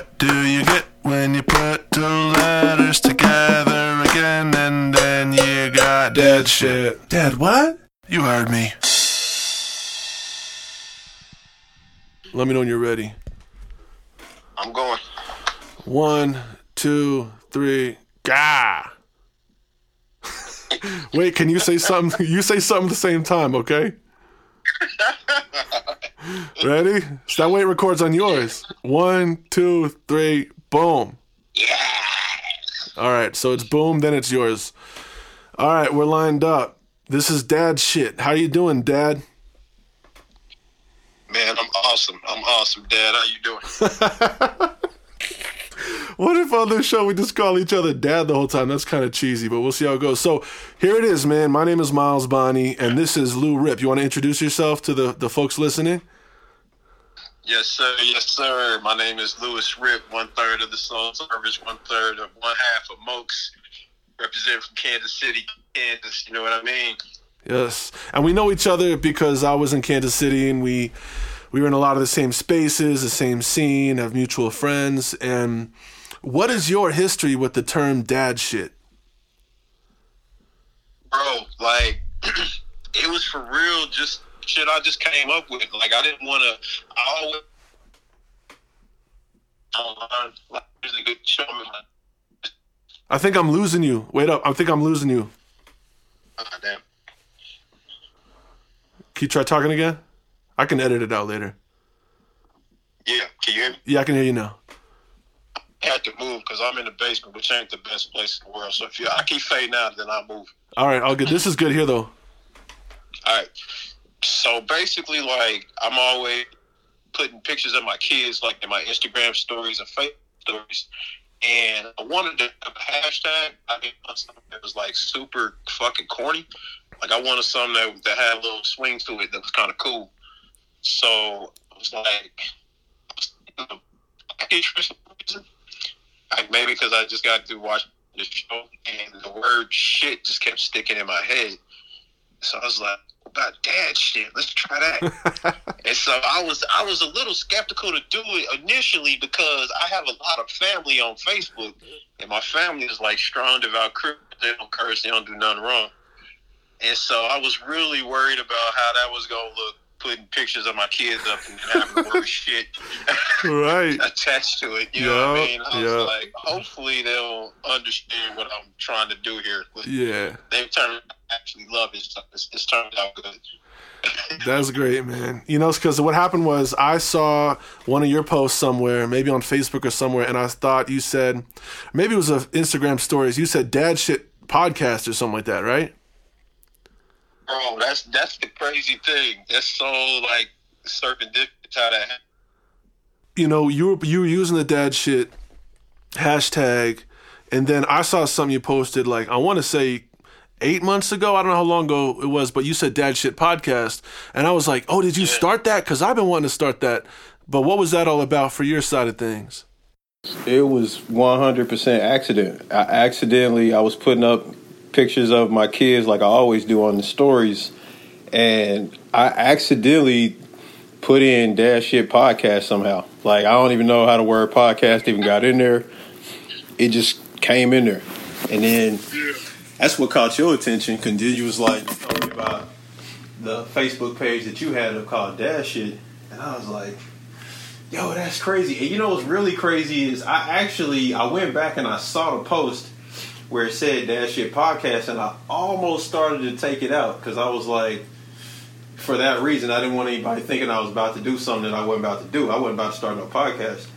What do you get when you put two letters together again and then you got dead shit? Dead what? You heard me. Let me know when you're ready. I'm going. One, two, three, gah. Wait, can you say something? You say something at the same time, okay? Ready? So that way it records on yours. One, two, three, boom. Yeah. All right, so it's boom, then it's yours. All right, we're lined up. This is dad shit. How you doing, dad? Man, I'm awesome. I'm awesome, Dad. How you doing? What if on this show we just call each other dad the whole time? That's kind of cheesy, but we'll see how it goes. So here it is, man. My name is Miles Bonnie, and this is Lou Rip. You want to introduce yourself to the, the folks listening? Yes, sir. Yes, sir. My name is Louiz Rip, one third of the Soul Service, one third of one half of Mokes, representing from Kansas City, Kansas. You know what I mean? Yes, and we know each other because I was in Kansas City, and we we were in a lot of the same spaces, the same scene, have mutual friends. And what is your history with the term dad shit? Bro, like, it was for real just shit I just came up with. Like, I didn't want to, I always, online, like, a good show I think I'm losing you. Wait up, I think I'm losing you. ah, damn. Can you try talking again? I can edit it out later. Yeah, can you hear me? Yeah, I can hear you now. I had to move because I'm in the basement, which ain't the best place in the world. So if you, I keep fading out, then I'll move. All right, I'll get. This is good here though. All right. So basically, like I'm always putting pictures of my kids, like in my Instagram stories and Facebook stories, and I wanted to have a hashtag. I didn't want something that was like super fucking corny. Like I wanted something that, that had a little swing to it that was kind of cool. So I was like. Like maybe because I just got through watching the show and the word shit just kept sticking in my head. So I was like, about dad shit, let's try that. and so I was I was a little skeptical to do it initially because I have a lot of family on Facebook and my family is like strong devout Christians. They don't curse, they don't do nothing wrong. And so I was really worried about how that was gonna look putting pictures of my kids up and having the word shit Right. attached to it. You know what I mean? I was yeah. like, hopefully they'll understand what I'm trying to do here. Yeah, they've turned out actually love it. It's, it's turned out good. that's great, man. You know, because what happened was I saw one of your posts somewhere, maybe on Facebook or somewhere, and I thought you said, maybe it was a Instagram stories. You said dad shit podcast or something like that, right? Bro, that's that's the crazy thing. That's so like serpentine how that happened. you know, you were you were using the dad shit hashtag, and then I saw something you posted like I want to say eight months ago. I don't know how long ago it was, but you said dad shit podcast, and I was like, oh, did you start that? Because I've been wanting to start that. But what was that all about for your side of things? It was 100% accident. I accidentally, I was putting up pictures of my kids like I always do on the stories, and I accidentally put in Dad Shit Podcast somehow. Like, I don't even know how the word podcast even got in there. It just came in there. And then that's what caught your attention, then you was like, me about the Facebook page that you had called Dad Shit. And I was like, Yo, that's crazy. And you know what's really crazy is I actually I went back and I saw the post where it said that shit podcast and I almost started to take it out because I was like for that reason I didn't want anybody thinking I was about to do something that I wasn't about to do. I wasn't about to start no podcast.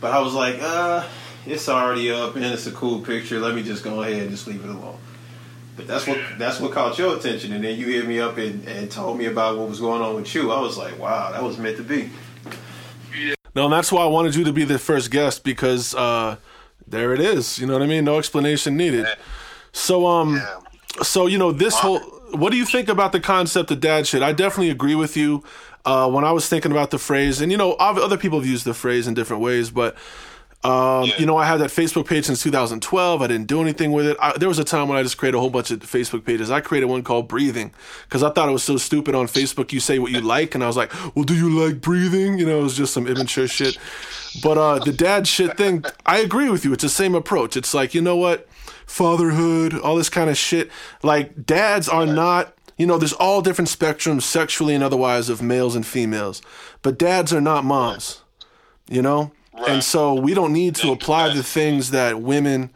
But I was like, uh, it's already up and it's a cool picture. Let me just go ahead and just leave it alone. But that's what that's what caught your attention and then you hit me up and, and told me about what was going on with you. I was like, wow, that was meant to be. No, and that's why I wanted you to be the first guest because uh, there it is. You know what I mean? No explanation needed. So, um, Yeah. so you know this whole. What do you think about the concept of dad shit? I definitely agree with you. Uh, when I was thinking about the phrase, and you know, other people have used the phrase in different ways, but Um, Yeah. You know, I had that Facebook page since 2012. I didn't do anything with it. I, there was a time when I just created a whole bunch of Facebook pages. I created one called Breathing because I thought it was so stupid on Facebook. You say what you like, and I was like, "Well, do you like breathing?" You know, it was just some immature shit. But uh, the dad shit thing, I agree with you. It's the same approach. It's like, you know what? Fatherhood, all this kind of shit. Like, dads are not, you know, there's all different spectrums, sexually and otherwise, of males and females. But dads are not moms, you know? And so we don't need to apply the things that women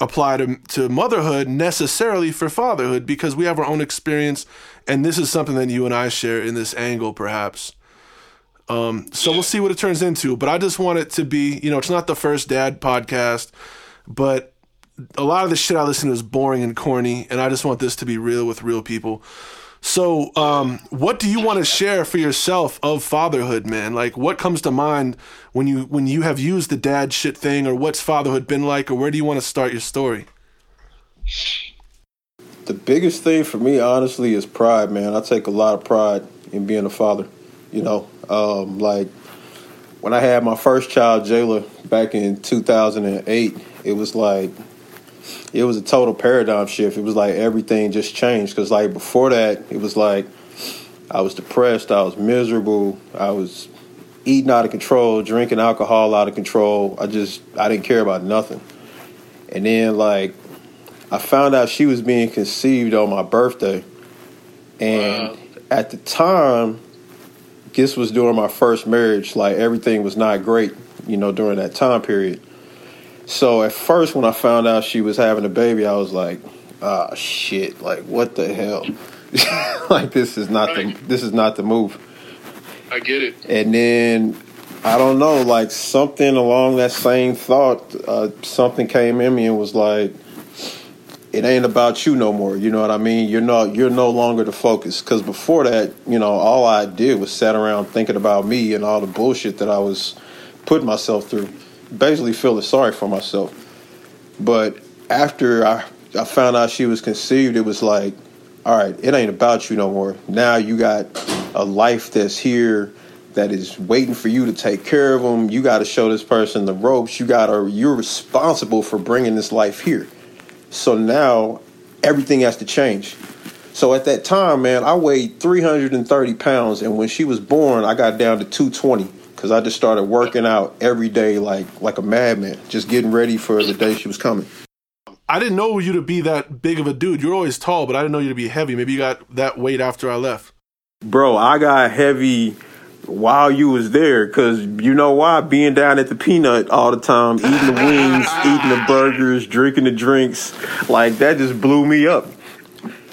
apply to, to motherhood necessarily for fatherhood because we have our own experience. And this is something that you and I share in this angle, perhaps. Um, so we'll see what it turns into. But I just want it to be, you know, it's not the first dad podcast, but a lot of the shit I listen to is boring and corny, and I just want this to be real with real people. So, um, what do you want to share for yourself of fatherhood, man? Like, what comes to mind when you when you have used the dad shit thing, or what's fatherhood been like, or where do you want to start your story? The biggest thing for me, honestly, is pride, man. I take a lot of pride in being a father. You know, um, like when I had my first child, Jayla, back in 2008, it was like it was a total paradigm shift. It was like everything just changed because, like, before that, it was like I was depressed, I was miserable, I was eating out of control, drinking alcohol out of control. I just I didn't care about nothing. And then like I found out she was being conceived on my birthday. And Wow. at the time, this was during my first marriage, like everything was not great, you know, during that time period. So at first when I found out she was having a baby, I was like, ah shit, like what the hell? like this is not the this is not the move. I get it. And then I don't know, like something along that same thought, uh, something came in me and was like, "It ain't about you no more." You know what I mean? You're not, you're no longer the focus. Because before that, you know, all I did was sat around thinking about me and all the bullshit that I was putting myself through, basically feeling sorry for myself. But after I, I found out she was conceived, it was like, all right, it ain't about you no more. Now you got a life that's here that is waiting for you to take care of them. You got to show this person the ropes. You got to, you're responsible for bringing this life here. So now everything has to change. So at that time, man, I weighed 330 pounds, and when she was born, I got down to 220 because I just started working out every day like like a madman, just getting ready for the day she was coming. I didn't know you to be that big of a dude. You're always tall, but I didn't know you to be heavy. Maybe you got that weight after I left. Bro, I got heavy while you was there because you know why? Being down at the peanut all the time, eating the wings, eating the burgers, drinking the drinks, like that just blew me up.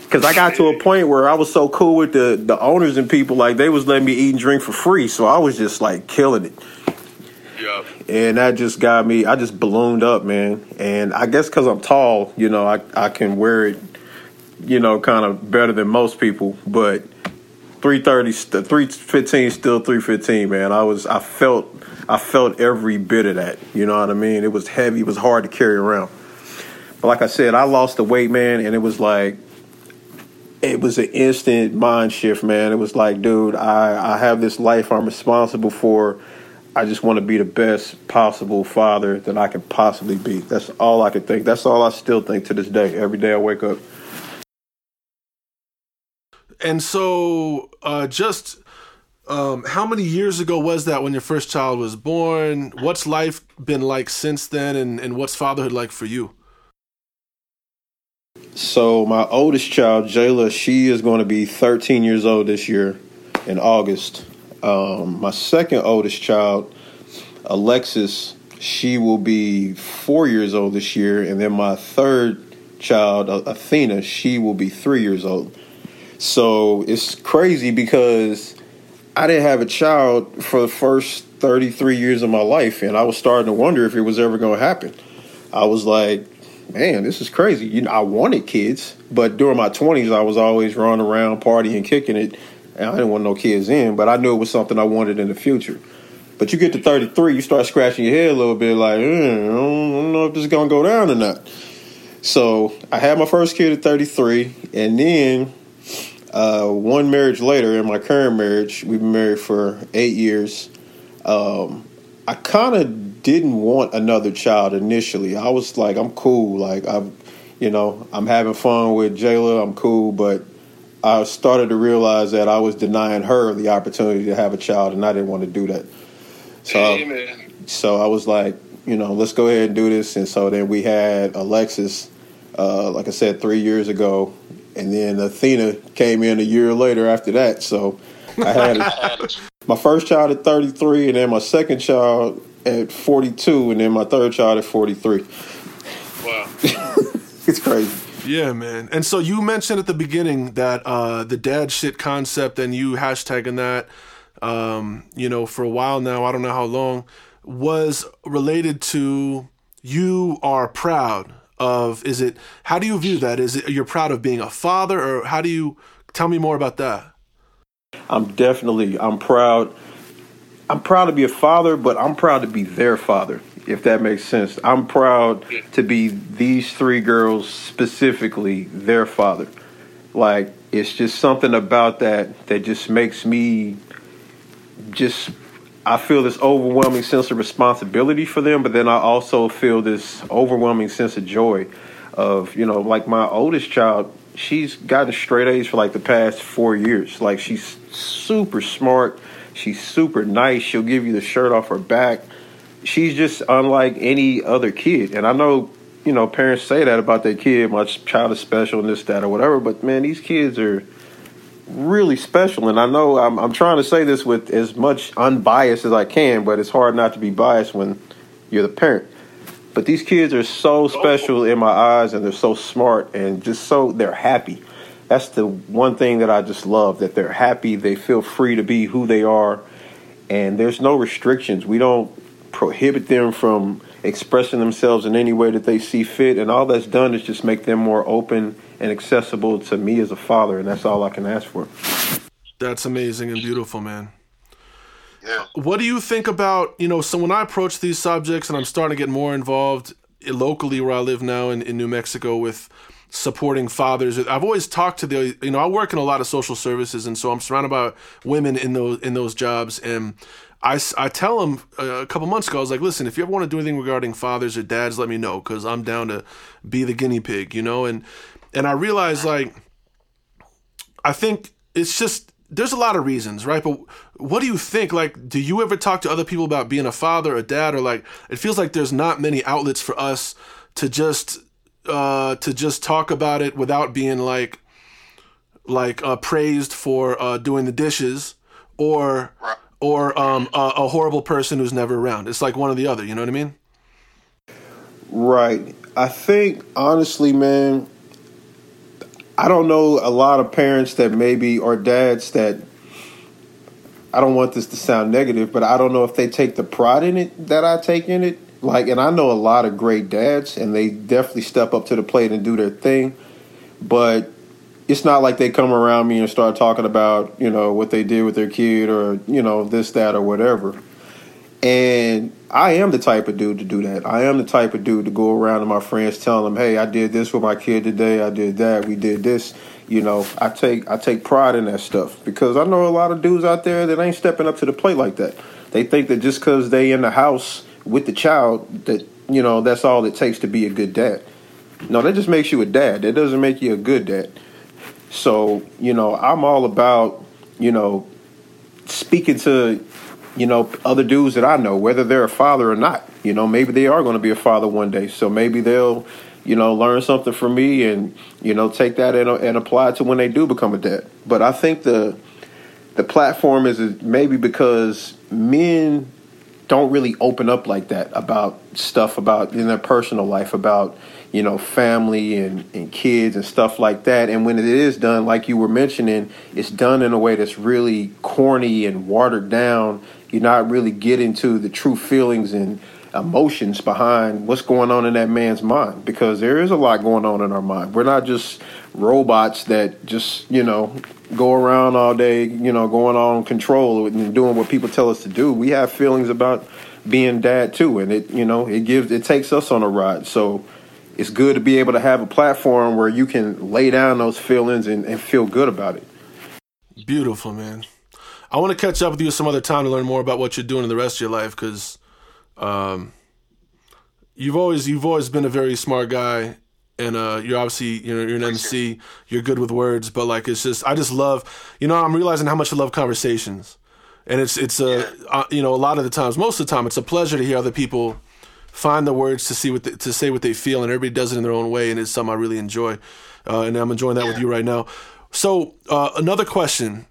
Cause I got to a point where I was so cool with the the owners and people, like they was letting me eat and drink for free, so I was just like killing it. Yeah. and that just got me i just ballooned up man and i guess because i'm tall you know I, I can wear it you know kind of better than most people but 330 315 still 315 man i was i felt i felt every bit of that you know what i mean it was heavy it was hard to carry around but like i said i lost the weight man and it was like it was an instant mind shift man it was like dude i i have this life i'm responsible for I just want to be the best possible father that I can possibly be. That's all I can think. That's all I still think to this day. Every day I wake up. And so, uh, just um, how many years ago was that when your first child was born? What's life been like since then, and, and what's fatherhood like for you? So my oldest child, Jayla, she is going to be 13 years old this year in August. Um, my second oldest child, Alexis, she will be four years old this year, and then my third child, Athena, she will be three years old. So it's crazy because I didn't have a child for the first 33 years of my life, and I was starting to wonder if it was ever going to happen. I was like, man, this is crazy. You know, I wanted kids, but during my 20s, I was always running around, partying, kicking it, and I didn't want no kids in, but I knew it was something I wanted in the future. But you get to 33, you start scratching your head a little bit, like, eh, don't, I don't know if this is going to go down or not. So I had my first kid at 33, and then uh, one marriage later, in my current marriage, we've been married for eight years. Um, I kind of didn't want another child initially. I was like, I'm cool. Like I'm, you know, I'm having fun with Jayla. I'm cool, but I started to realize that I was denying her the opportunity to have a child, and I didn't want to do that. So, Amen. so I was like, you know, let's go ahead and do this. And so then we had Alexis, uh, like I said, three years ago, and then Athena came in a year later after that. So I had it. my first child at 33, and then my second child at 42, and then my third child at 43. Wow. It's crazy. Yeah, man. And so you mentioned at the beginning that uh, the dad shit concept, and you hashtagging that, um, you know, for a while now. I don't know how long was related to you are proud of. Is it? How do you view that? Is it you're proud of being a father, or how do you tell me more about that? I'm definitely I'm proud. I'm proud to be a father, but I'm proud to be their father, if that makes sense. I'm proud to be these three girls specifically their father. Like it's just something about that that just makes me just I feel this overwhelming sense of responsibility for them, but then I also feel this overwhelming sense of joy of, you know, like my oldest child, she's gotten straight A's for like the past four years. Like she's super smart. She's super nice. She'll give you the shirt off her back. She's just unlike any other kid. And I know, you know, parents say that about their kid, my child is special and this, that, or whatever, but man, these kids are really special. And I know I'm, I'm trying to say this with as much unbiased as I can, but it's hard not to be biased when you're the parent. But these kids are so special in my eyes, and they're so smart, and just so they're happy. That's the one thing that I just love that they're happy. They feel free to be who they are, and there's no restrictions. We don't prohibit them from expressing themselves in any way that they see fit, and all that's done is just make them more open and accessible to me as a father, and that's all I can ask for. That's amazing and beautiful, man. Yeah. What do you think about, you know, so when I approach these subjects and I'm starting to get more involved locally where I live now in, in New Mexico with supporting fathers, I've always talked to the, you know, I work in a lot of social services and so I'm surrounded by women in those, in those jobs and I, I tell them uh, a couple months ago, I was like, listen, if you ever want to do anything regarding fathers or dads, let me know because I'm down to be the guinea pig, you know? And, and I realized like, I think it's just there's a lot of reasons, right? But what do you think? Like, do you ever talk to other people about being a father or dad, or like it feels like there's not many outlets for us to just uh to just talk about it without being like like uh praised for uh doing the dishes or. Or um a, a horrible person who's never around. It's like one or the other, you know what I mean? Right. I think honestly, man, I don't know a lot of parents that maybe or dads that I don't want this to sound negative, but I don't know if they take the pride in it that I take in it. Like, and I know a lot of great dads, and they definitely step up to the plate and do their thing. But it's not like they come around me and start talking about, you know, what they did with their kid or, you know, this, that, or whatever. And I am the type of dude to do that. I am the type of dude to go around to my friends telling them, "Hey, I did this with my kid today. I did that. We did this." You know, I take I take pride in that stuff because I know a lot of dudes out there that ain't stepping up to the plate like that. They think that just because they in the house with the child that you know that's all it takes to be a good dad. No, that just makes you a dad. That doesn't make you a good dad. So you know, I'm all about you know speaking to you know other dudes that I know, whether they're a father or not. You know, maybe they are going to be a father one day, so maybe they'll you know learn something from me and you know take that and, and apply to when they do become a dad. But I think the the platform is maybe because men don't really open up like that about stuff about in their personal life about you know family and, and kids and stuff like that. And when it is done like you were mentioning it's done in a way that's really corny and watered down. You're not really getting to the true feelings and emotions behind what's going on in that man's mind because there is a lot going on in our mind. We're not just robots that just you know go around all day you know going on control and doing what people tell us to do. We have feelings about being dad too and it you know it gives it takes us on a ride. So it's good to be able to have a platform where you can lay down those feelings and, and feel good about it Beautiful, man. I want to catch up with you some other time to learn more about what you're doing in the rest of your life because um, you've always you've always been a very smart guy, and uh, you're obviously you know you're an MC. You're good with words, but like it's just I just love you know I'm realizing how much I love conversations, and it's it's a uh, you know a lot of the times most of the time it's a pleasure to hear other people find the words to see what they, to say what they feel, and everybody does it in their own way, and it's something I really enjoy, uh, and I'm enjoying that with you right now. So uh, another question,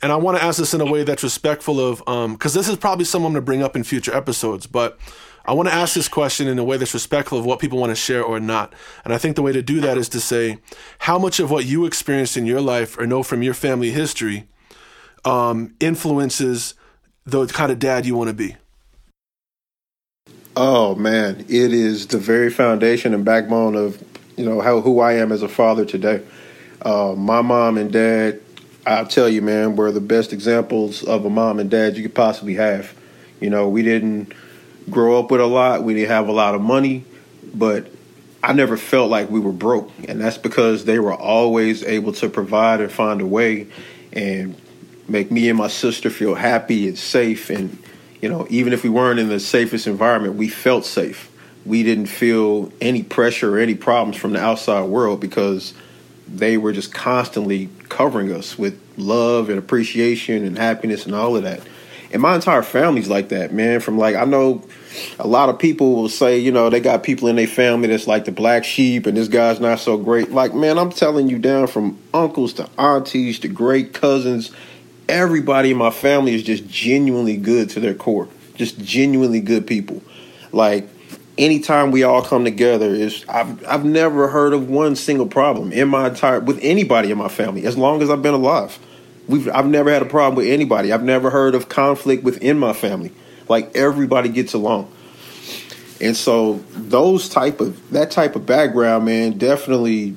and I want to ask this in a way that's respectful of, because this is probably something to bring up in future episodes, but I want to ask this question in a way that's respectful of what people want to share or not. And I think the way to do that is to say, how much of what you experienced in your life or know from your family history um, influences the kind of dad you want to be? Oh man, it is the very foundation and backbone of you know how who I am as a father today. Uh, my mom and dad, I'll tell you, man, were the best examples of a mom and dad you could possibly have. You know, we didn't grow up with a lot. We didn't have a lot of money, but I never felt like we were broke, and that's because they were always able to provide and find a way and make me and my sister feel happy and safe. And you know, even if we weren't in the safest environment, we felt safe. We didn't feel any pressure or any problems from the outside world because they were just constantly covering us with love and appreciation and happiness and all of that. And my entire family's like that, man. From like I know a lot of people will say, you know, they got people in their family that's like the black sheep and this guy's not so great. Like, man, I'm telling you down from uncles to aunties to great cousins, everybody in my family is just genuinely good to their core. Just genuinely good people. Like anytime we all come together is I've I've never heard of one single problem in my entire with anybody in my family as long as I've been alive. We've I've never had a problem with anybody. I've never heard of conflict within my family. Like everybody gets along. And so those type of that type of background, man, definitely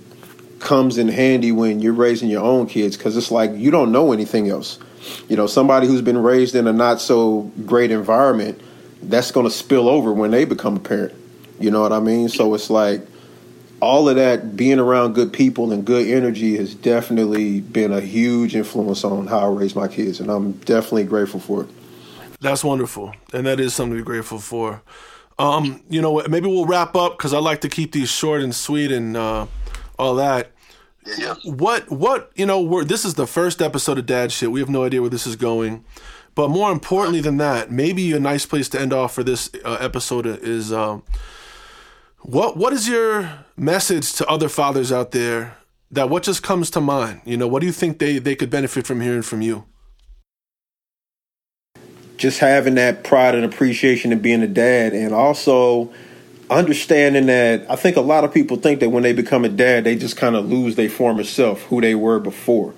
comes in handy when you're raising your own kids because it's like you don't know anything else. You know, somebody who's been raised in a not so great environment, that's going to spill over when they become a parent. You know what I mean? So it's like all of that being around good people and good energy has definitely been a huge influence on how I raise my kids, and I'm definitely grateful for it. That's wonderful, and that is something to be grateful for. Um, you know, maybe we'll wrap up because I like to keep these short and sweet and uh, all that. Yeah. What what you know? We're, this is the first episode of Dad Shit. We have no idea where this is going, but more importantly than that, maybe a nice place to end off for this uh, episode is um, what what is your message to other fathers out there? That what just comes to mind? You know, what do you think they they could benefit from hearing from you? just having that pride and appreciation of being a dad and also understanding that I think a lot of people think that when they become a dad, they just kind of lose their former self, who they were before.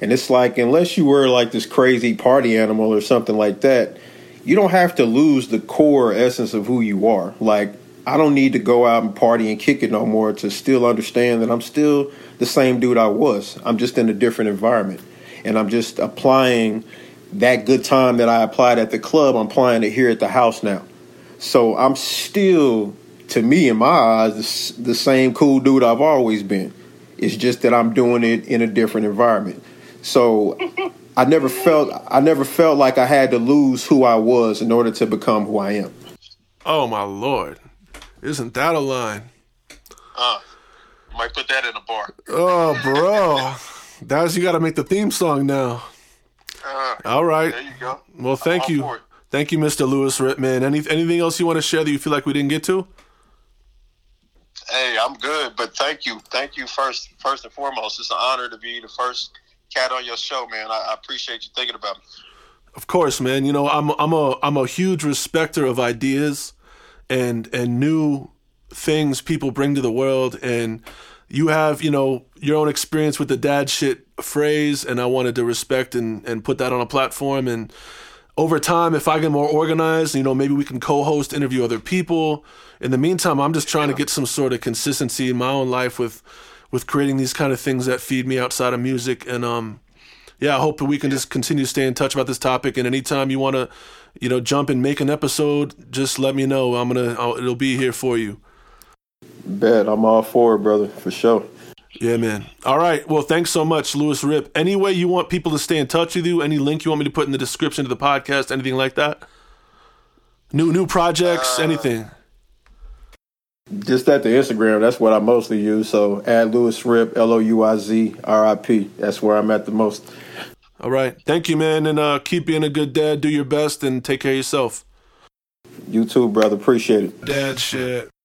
And it's like, unless you were like this crazy party animal or something like that, you don't have to lose the core essence of who you are. Like, I don't need to go out and party and kick it no more to still understand that I'm still the same dude I was. I'm just in a different environment. And I'm just applying that good time that I applied at the club, I'm applying it here at the house now. So I'm still, to me, in my eyes, the, the same cool dude I've always been. It's just that I'm doing it in a different environment. So I never felt I never felt like I had to lose who I was in order to become who I am. Oh my lord, isn't that a line? Uh, might put that in a bar. Oh, bro, that's you got to make the theme song now. Uh, All right. there you go. Well, thank All you. Thank you, Mr. Lewis Rittman. Any anything else you want to share that you feel like we didn't get to? Hey, I'm good, but thank you, thank you first, first and foremost. It's an honor to be the first cat on your show, man. I, I appreciate you thinking about me. Of course, man. You know, I'm I'm a I'm a huge respecter of ideas and and new things people bring to the world and you have, you know, your own experience with the dad shit phrase and I wanted to respect and and put that on a platform and over time if I get more organized, you know, maybe we can co-host, interview other people. In the meantime, I'm just trying to get some sort of consistency in my own life with with creating these kind of things that feed me outside of music and um yeah, I hope that we can just continue to stay in touch about this topic. And anytime you want to, you know, jump and make an episode, just let me know. I'm gonna, I'll, it'll be here for you. Bet I'm all for it, brother, for sure. Yeah, man. All right. Well, thanks so much, Louiz Rip. Any way you want people to stay in touch with you? Any link you want me to put in the description of the podcast? Anything like that? New new projects? anything? Just at the Instagram, that's what I mostly use. So add Louiz Rip, L O U I Z R I P. That's where I'm at the most. All right. Thank you, man. And uh, keep being a good dad. Do your best and take care of yourself. You too, brother. Appreciate it. Dad shit.